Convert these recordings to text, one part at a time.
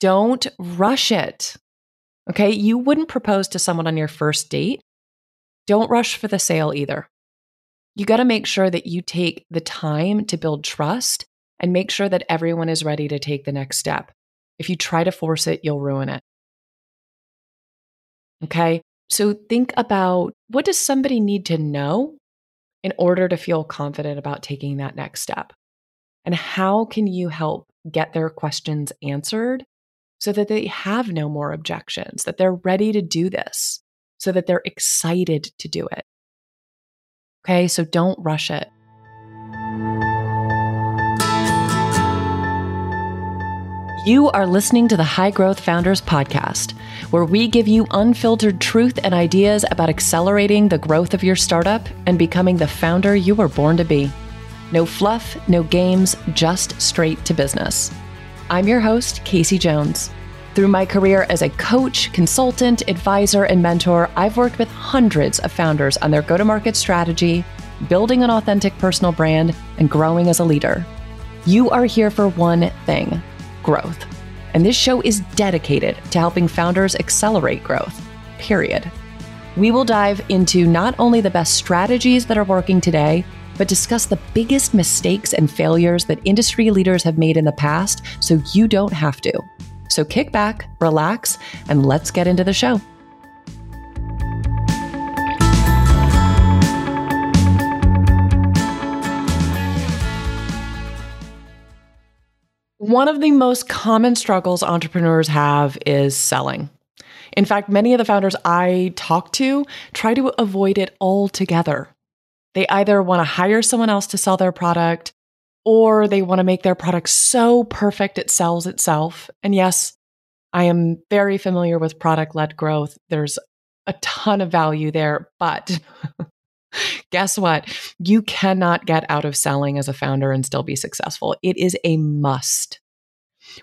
Don't rush it. Okay. You wouldn't propose to someone on your first date. Don't rush for the sale either. You got to make sure that you take the time to build trust and make sure that everyone is ready to take the next step. If you try to force it, you'll ruin it. Okay. So think about what does somebody need to know in order to feel confident about taking that next step? And how can you help get their questions answered so that they have no more objections, that they're ready to do this, so that they're excited to do it? Okay, so don't rush it. You are listening to the High Growth Founders Podcast, where we give you unfiltered truth and ideas about accelerating the growth of your startup and becoming the founder you were born to be. No fluff, no games, just straight to business. I'm your host, Kasey Jones. Through my career as a coach, consultant, advisor, and mentor, I've worked with hundreds of founders on their go to market strategy, building an authentic personal brand, and growing as a leader. You are here for one thing growth. And this show is dedicated to helping founders accelerate growth, period. We will dive into not only the best strategies that are working today, but discuss the biggest mistakes and failures that industry leaders have made in the past so you don't have to. So kick back, relax, and let's get into the show. One of the most common struggles entrepreneurs have is selling. In fact, many of the founders I talk to try to avoid it altogether. They either want to hire someone else to sell their product or they want to make their product so perfect it sells itself. And yes, I am very familiar with product led growth. There's a ton of value there, but guess what? You cannot get out of selling as a founder and still be successful. It is a must.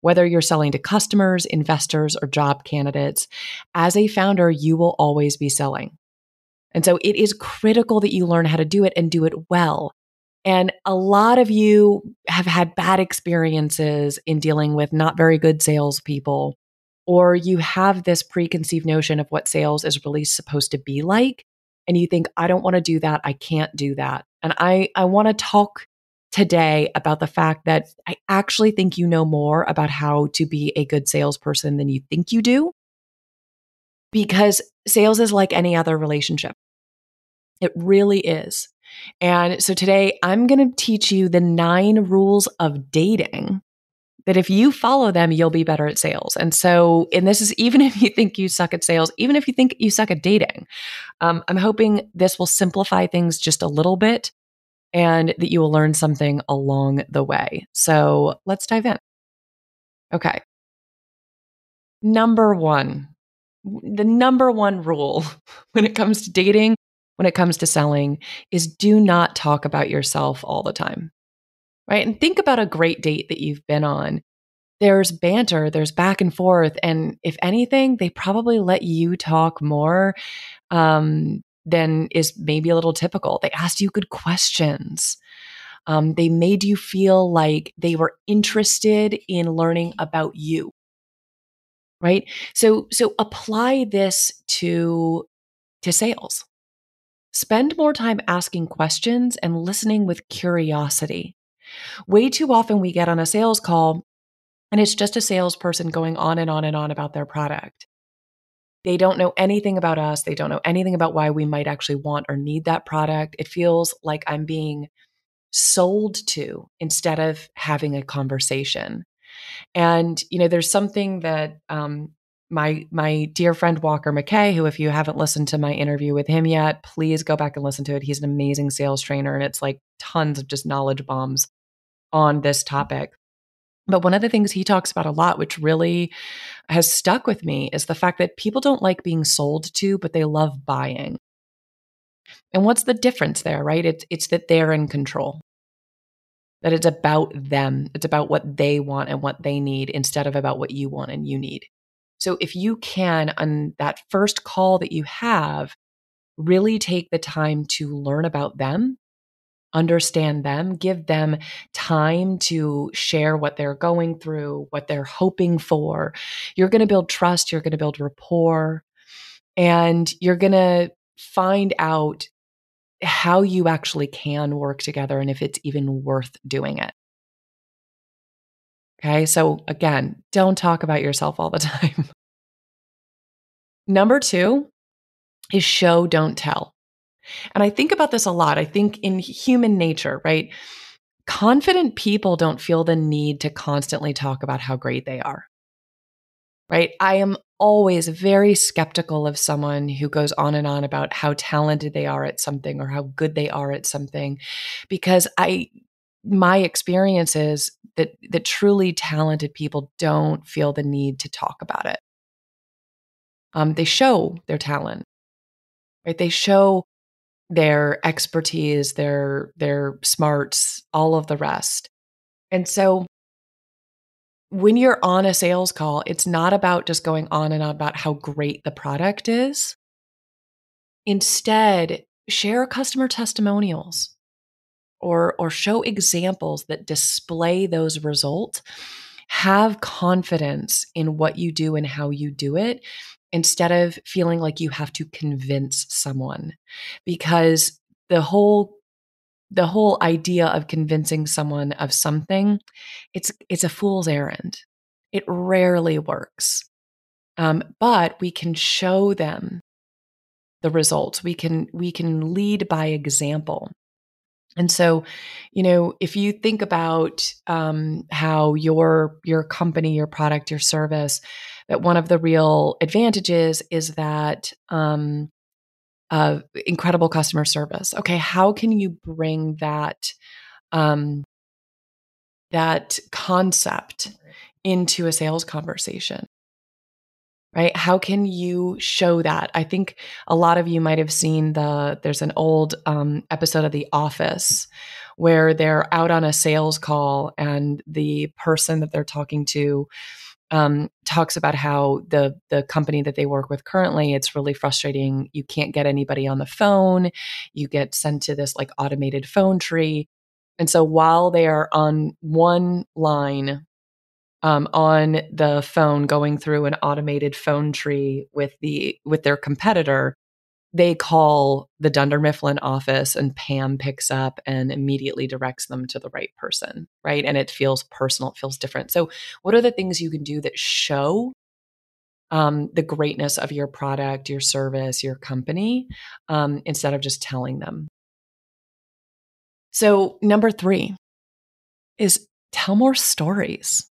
Whether you're selling to customers, investors, or job candidates, as a founder, you will always be selling. And so it is critical that you learn how to do it and do it well. And a lot of you have had bad experiences in dealing with not very good salespeople, or you have this preconceived notion of what sales is really supposed to be like and you think, I don't want to do that. I can't do that. And I, I want to talk today about the fact that I actually think you know more about how to be a good salesperson than you think you do. Because sales is like any other relationship. It really is. And so today I'm going to teach you the nine rules of dating that if you follow them, you'll be better at sales. And so, and this is even if you think you suck at sales, even if you think you suck at dating, um, I'm hoping this will simplify things just a little bit and that you will learn something along the way. So let's dive in. Okay. Number one, the number one rule when it comes to dating, when it comes to selling, is do not talk about yourself all the time right? And think about a great date that you've been on. There's banter, there's back and forth. And if anything, they probably let you talk more um, than is maybe a little typical. They asked you good questions. Um, they made you feel like they were interested in learning about you right so so apply this to to sales spend more time asking questions and listening with curiosity Way too often we get on a sales call and it's just a salesperson going on and on and on about their product. They don't know anything about us. They don't know anything about why we might actually want or need that product. It feels like I'm being sold to instead of having a conversation. And, you know, there's something that um, my my dear friend Walker McKay, who if you haven't listened to my interview with him yet, please go back and listen to it. He's an amazing sales trainer and it's like tons of just knowledge bombs on this topic. But one of the things he talks about a lot, which really has stuck with me, is the fact that people don't like being sold to, but they love buying. And what's the difference there, right? It's, it's that they're in control, that it's about them. It's about what they want and what they need instead of about what you want and you need. So if you can, on that first call that you have, really take the time to learn about them understand them, give them time to share what they're going through, what they're hoping for, you're going to build trust, you're going to build rapport, and you're going to find out how you actually can work together and if it's even worth doing it. Okay. So again, don't talk about yourself all the time. Number two is show, don't tell. And I think about this a lot. I think in human nature, right? Confident people don't feel the need to constantly talk about how great they are. Right? I am always very skeptical of someone who goes on and on about how talented they are at something or how good they are at something because I my experience is that that truly talented people don't feel the need to talk about it. Um, they show their talent, right? They show their expertise, their their smarts, all of the rest. And so when you're on a sales call, it's not about just going on and on about how great the product is. Instead, share customer testimonials or or show examples that display those results. Have confidence in what you do and how you do it instead of feeling like you have to convince someone. Because the whole the whole idea of convincing someone of something it's it's a fool's errand. It rarely works. Um, but we can show them the results. We can we can lead by example and so, you know, if you think about um, how your your company, your product, your service that one of the real advantages is that um, uh, incredible customer service. Okay, how can you bring that um, that concept into a sales conversation? Right? How can you show that? I think a lot of you might have seen the there's an old um, episode of The Office where they're out on a sales call and the person that they're talking to um, talks about how the the company that they work with currently it's really frustrating you can't get anybody on the phone you get sent to this like automated phone tree and so while they are on one line um, on the phone going through an automated phone tree with the with their competitor they call the Dunder Mifflin office and Pam picks up and immediately directs them to the right person, right? And it feels personal, it feels different. So, what are the things you can do that show um, the greatness of your product, your service, your company, um, instead of just telling them? So, number three is tell more stories.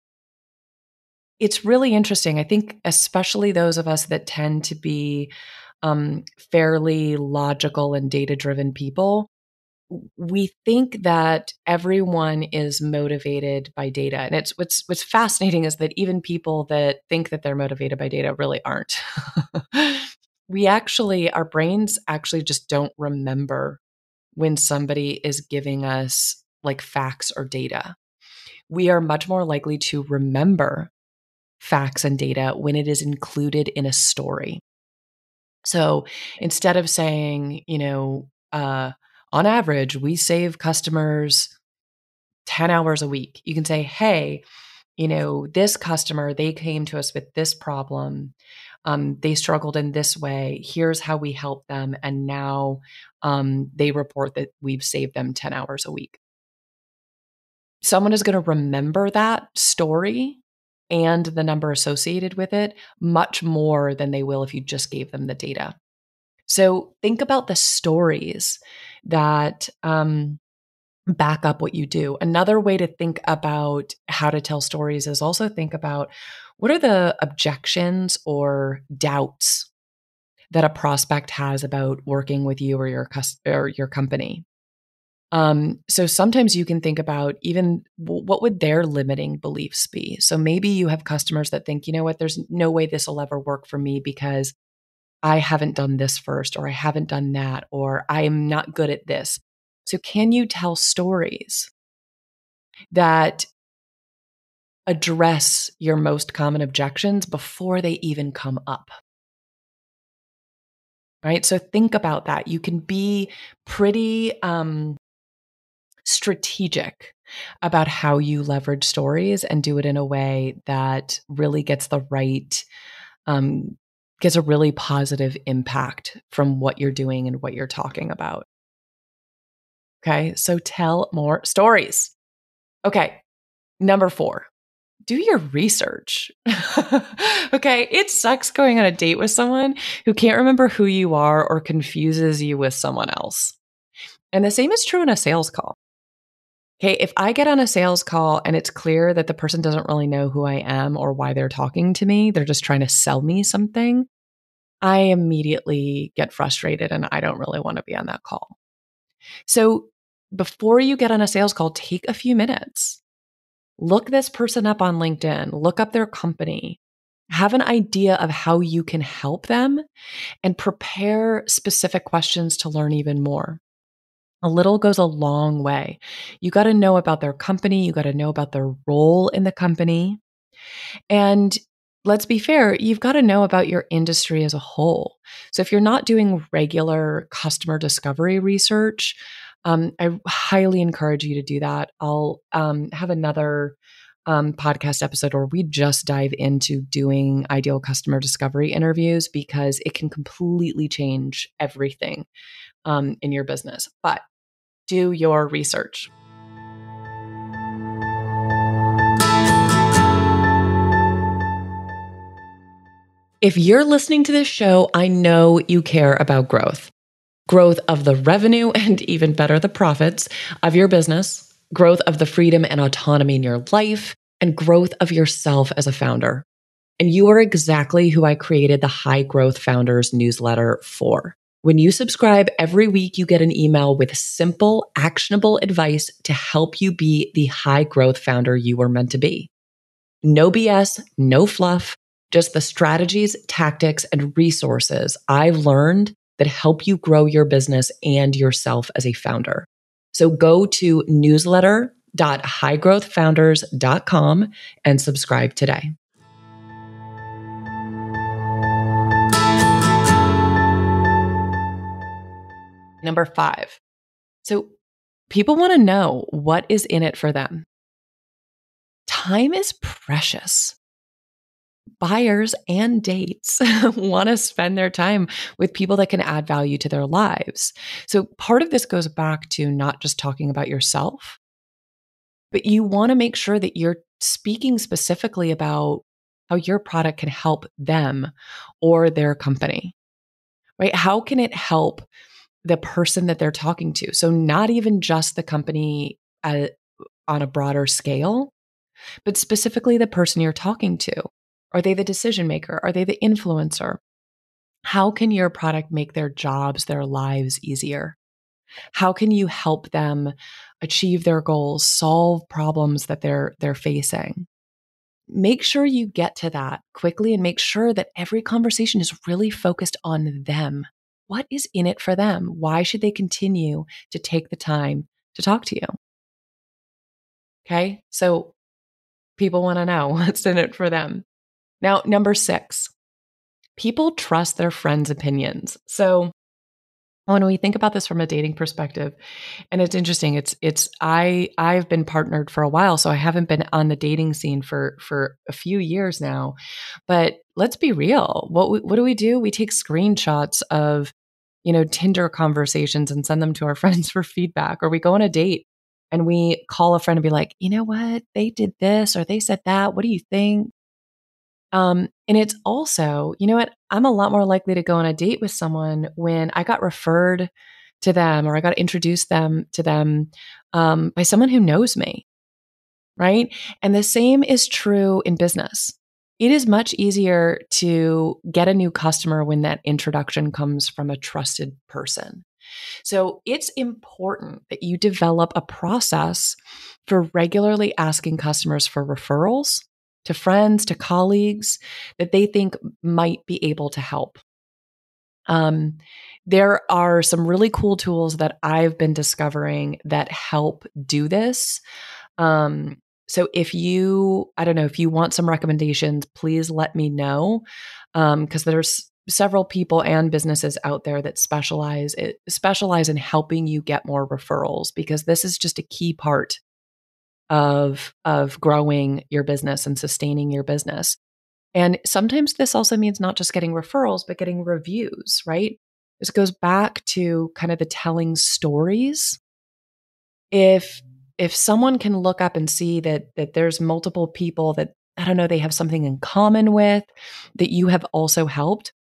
It's really interesting. I think, especially those of us that tend to be um, fairly logical and data driven people, we think that everyone is motivated by data. And it's what's what's fascinating is that even people that think that they're motivated by data really aren't. we actually our brains actually just don't remember when somebody is giving us like facts or data. We are much more likely to remember facts and data when it is included in a story. So instead of saying, you know, uh, on average, we save customers 10 hours a week, you can say, hey, you know, this customer, they came to us with this problem. Um, they struggled in this way. Here's how we help them. And now um, they report that we've saved them 10 hours a week. Someone is going to remember that story and the number associated with it much more than they will if you just gave them the data. So think about the stories that um, back up what you do. Another way to think about how to tell stories is also think about what are the objections or doubts that a prospect has about working with you or your cus- or your company. Um, so sometimes you can think about even what would their limiting beliefs be. So maybe you have customers that think, you know what, there's no way this will ever work for me because I haven't done this first, or I haven't done that, or I'm not good at this. So can you tell stories that address your most common objections before they even come up? Right. So think about that. You can be pretty um, strategic about how you leverage stories and do it in a way that really gets the right um, gets a really positive impact from what you're doing and what you're talking about. Okay, so tell more stories. Okay, number four, do your research. okay, it sucks going on a date with someone who can't remember who you are or confuses you with someone else. And the same is true in a sales call. Okay, if I get on a sales call and it's clear that the person doesn't really know who I am or why they're talking to me, they're just trying to sell me something, I immediately get frustrated and I don't really want to be on that call. So before you get on a sales call, take a few minutes. Look this person up on LinkedIn, look up their company, have an idea of how you can help them, and prepare specific questions to learn even more a little goes a long way. You got to know about their company, you got to know about their role in the company. And let's be fair, you've got to know about your industry as a whole. So if you're not doing regular customer discovery research, um, I highly encourage you to do that. I'll um, have another um, podcast episode where we just dive into doing ideal customer discovery interviews because it can completely change everything um, in your business. But do your research. If you're listening to this show, I know you care about growth growth of the revenue and even better, the profits of your business, growth of the freedom and autonomy in your life, and growth of yourself as a founder. And you are exactly who I created the High Growth Founders newsletter for. When you subscribe every week, you get an email with simple, actionable advice to help you be the high growth founder you were meant to be. No BS, no fluff, just the strategies, tactics, and resources I've learned that help you grow your business and yourself as a founder. So go to newsletter.highgrowthfounders.com and subscribe today. Number five. So people want to know what is in it for them. Time is precious. Buyers and dates want to spend their time with people that can add value to their lives. So part of this goes back to not just talking about yourself, but you want to make sure that you're speaking specifically about how your product can help them or their company, right? How can it help the person that they're talking to. So, not even just the company at, on a broader scale, but specifically the person you're talking to. Are they the decision maker? Are they the influencer? How can your product make their jobs, their lives easier? How can you help them achieve their goals, solve problems that they're they're facing? Make sure you get to that quickly and make sure that every conversation is really focused on them what is in it for them? Why should they continue to take the time to talk to you? Okay. So people want to know what's in it for them. Now, number six, people trust their friends' opinions. So when we think about this from a dating perspective and it's interesting it's it's i i've been partnered for a while so i haven't been on the dating scene for for a few years now but let's be real what we, what do we do? We take screenshots of you know tinder conversations and send them to our friends for feedback or we go on a date and we call a friend and be like you know what? They did this or they said that. What do you think um, and it's also, you know what? I'm a lot more likely to go on a date with someone when I got referred to them or I got introduced them to them um, by someone who knows me. Right. And the same is true in business. It is much easier to get a new customer when that introduction comes from a trusted person. So it's important that you develop a process for regularly asking customers for referrals to friends, to colleagues that they think might be able to help. Um, there are some really cool tools that I've been discovering that help do this. Um, so if you, I don't know, if you want some recommendations, please let me know because um, there's several people and businesses out there that specialize it, specialize in helping you get more referrals because this is just a key part of of growing your business and sustaining your business. And sometimes this also means not just getting referrals, but getting reviews, right? This goes back to kind of the telling stories. If if someone can look up and see that that there's multiple people that I don't know, they have something in common with that you have also helped,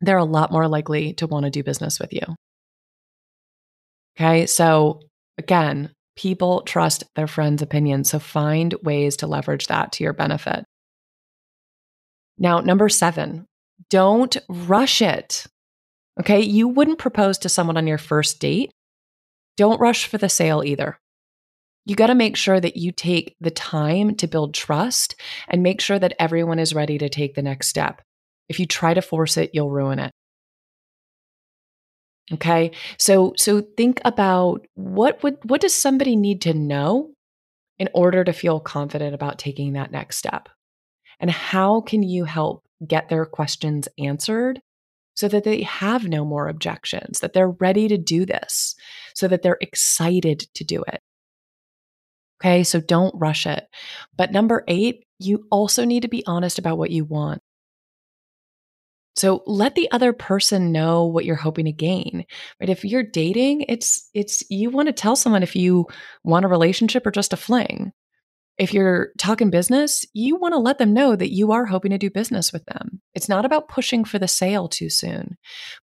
they're a lot more likely to want to do business with you. Okay. So again, people trust their friends' opinions. So find ways to leverage that to your benefit. Now, number seven, don't rush it. Okay. You wouldn't propose to someone on your first date. Don't rush for the sale either. You got to make sure that you take the time to build trust and make sure that everyone is ready to take the next step. If you try to force it, you'll ruin it. Okay? So so think about what would what does somebody need to know in order to feel confident about taking that next step? And how can you help get their questions answered so that they have no more objections, that they're ready to do this, so that they're excited to do it? Okay, so don't rush it. But number eight, you also need to be honest about what you want. So let the other person know what you're hoping to gain. Right? If you're dating, it's it's you want to tell someone if you want a relationship or just a fling. If you're talking business, you want to let them know that you are hoping to do business with them. It's not about pushing for the sale too soon,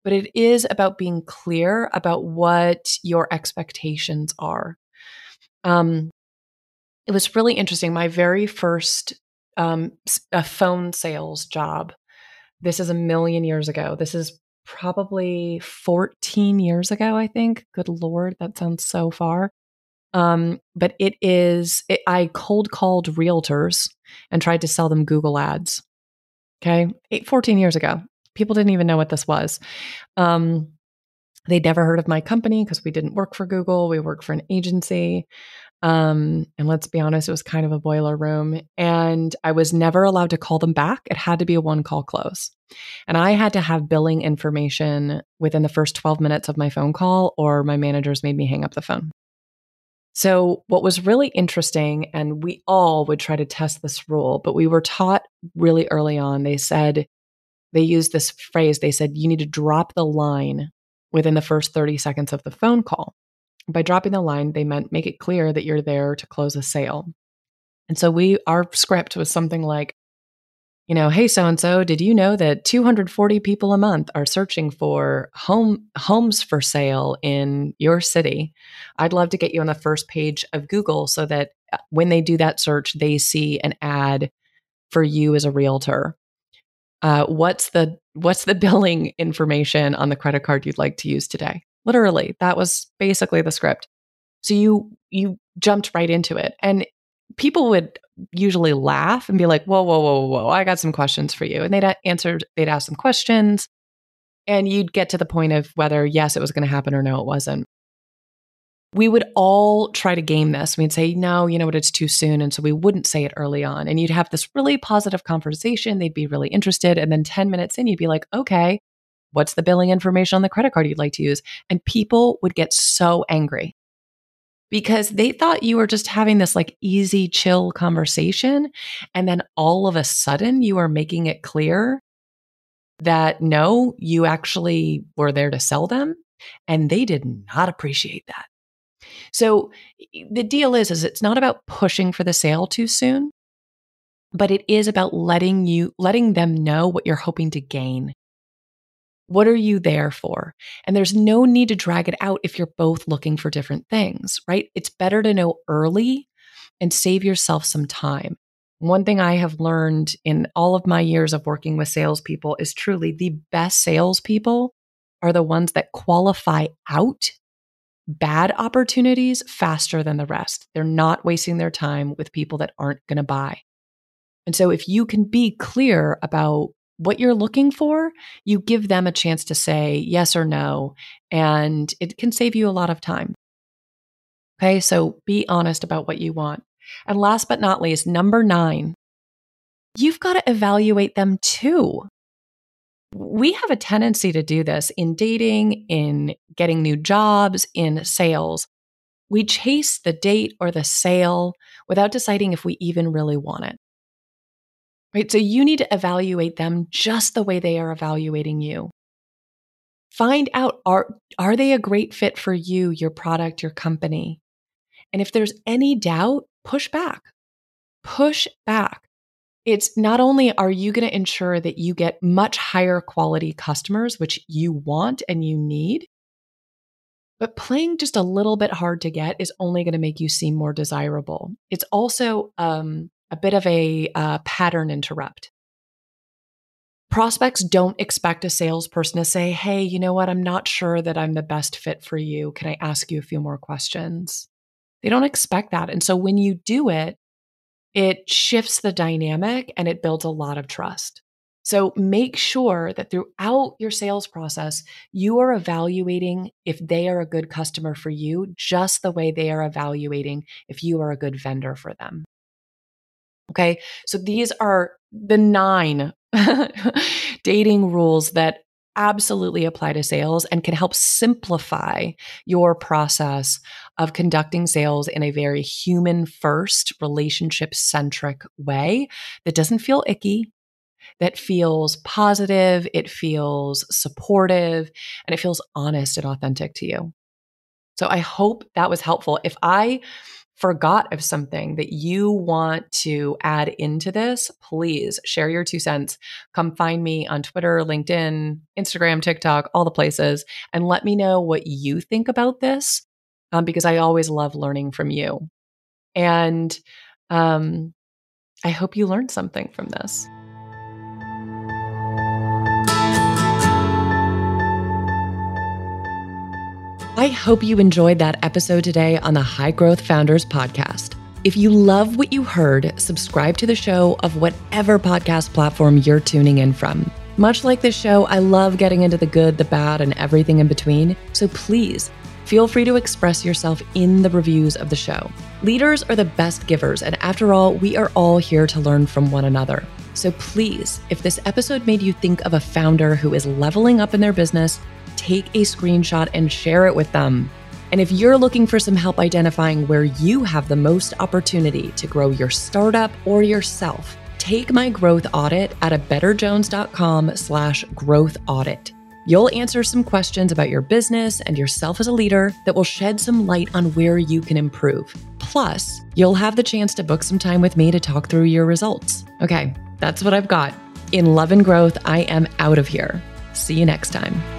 but it is about being clear about what your expectations are. Um, it was really interesting. My very first um, a phone sales job. This is a million years ago. This is probably 14 years ago, I think. Good Lord, that sounds so far. Um, but it is, it, I cold called realtors and tried to sell them Google ads. Okay. Eight, 14 years ago. People didn't even know what this was. Um, they'd never heard of my company because we didn't work for Google. We worked for an agency. Um, and let's be honest, it was kind of a boiler room. And I was never allowed to call them back. It had to be a one call close. And I had to have billing information within the first 12 minutes of my phone call, or my managers made me hang up the phone. So, what was really interesting, and we all would try to test this rule, but we were taught really early on, they said, they used this phrase, they said, you need to drop the line within the first 30 seconds of the phone call. By dropping the line, they meant make it clear that you're there to close a sale. And so we our script was something like, you know, hey so and so, did you know that 240 people a month are searching for home homes for sale in your city? I'd love to get you on the first page of Google so that uh, when they do that search, they see an ad for you as a realtor. Uh, what's the what's the billing information on the credit card you'd like to use today? Literally, that was basically the script. So you you jumped right into it. And people would usually laugh and be like, whoa, whoa, whoa, whoa, I got some questions for you. And they'd answer, they'd ask some questions. And you'd get to the point of whether, yes, it was going to happen or no, it wasn't. We would all try to game this. We'd say, no, you know what, it's too soon. And so we wouldn't say it early on. And you'd have this really positive conversation. They'd be really interested. And then 10 minutes in, you'd be like, okay, What's the billing information on the credit card you'd like to use? And people would get so angry because they thought you were just having this like easy, chill conversation. And then all of a sudden you are making it clear that no, you actually were there to sell them. And they did not appreciate that. So the deal is, is it's not about pushing for the sale too soon, but it is about letting you, letting them know what you're hoping to gain what are you there for? And there's no need to drag it out if you're both looking for different things, right? It's better to know early and save yourself some time. One thing I have learned in all of my years of working with salespeople is truly the best salespeople are the ones that qualify out bad opportunities faster than the rest. They're not wasting their time with people that aren't going to buy. And so if you can be clear about what you're looking for, you give them a chance to say yes or no, and it can save you a lot of time. Okay, so be honest about what you want. And last but not least, number nine, you've got to evaluate them too. We have a tendency to do this in dating, in getting new jobs, in sales. We chase the date or the sale without deciding if we even really want it. Right? So you need to evaluate them just the way they are evaluating you. Find out are, are they a great fit for you, your product, your company? And if there's any doubt, push back. Push back. It's not only are you going to ensure that you get much higher quality customers, which you want and you need, but playing just a little bit hard to get is only going to make you seem more desirable. It's also um, a bit of a uh, pattern interrupt. Prospects don't expect a salesperson to say, Hey, you know what? I'm not sure that I'm the best fit for you. Can I ask you a few more questions? They don't expect that. And so when you do it, it shifts the dynamic and it builds a lot of trust. So make sure that throughout your sales process, you are evaluating if they are a good customer for you, just the way they are evaluating if you are a good vendor for them. Okay. So these are the nine dating rules that absolutely apply to sales and can help simplify your process of conducting sales in a very human first, relationship centric way that doesn't feel icky, that feels positive, it feels supportive, and it feels honest and authentic to you. So I hope that was helpful. If I forgot of something that you want to add into this, please share your two cents. Come find me on Twitter, LinkedIn, Instagram, TikTok, all the places, and let me know what you think about this um, because I always love learning from you. And um, I hope you learned something from this. I hope you enjoyed that episode today on the High Growth Founders Podcast. If you love what you heard, subscribe to the show of whatever podcast platform you're tuning in from. Much like this show, I love getting into the good, the bad, and everything in between. So please feel free to express yourself in the reviews of the show. Leaders are the best givers, and after all, we are all here to learn from one another. So please, if this episode made you think of a founder who is leveling up in their business, take a screenshot and share it with them. And if you're looking for some help identifying where you have the most opportunity to grow your startup or yourself, take my growth audit at a betterjones.com slash growth audit. You'll answer some questions about your business and yourself as a leader that will shed some light on where you can improve. Plus, you'll have the chance to book some time with me to talk through your results. Okay, that's what I've got. In love and growth, I am out of here. See you next time.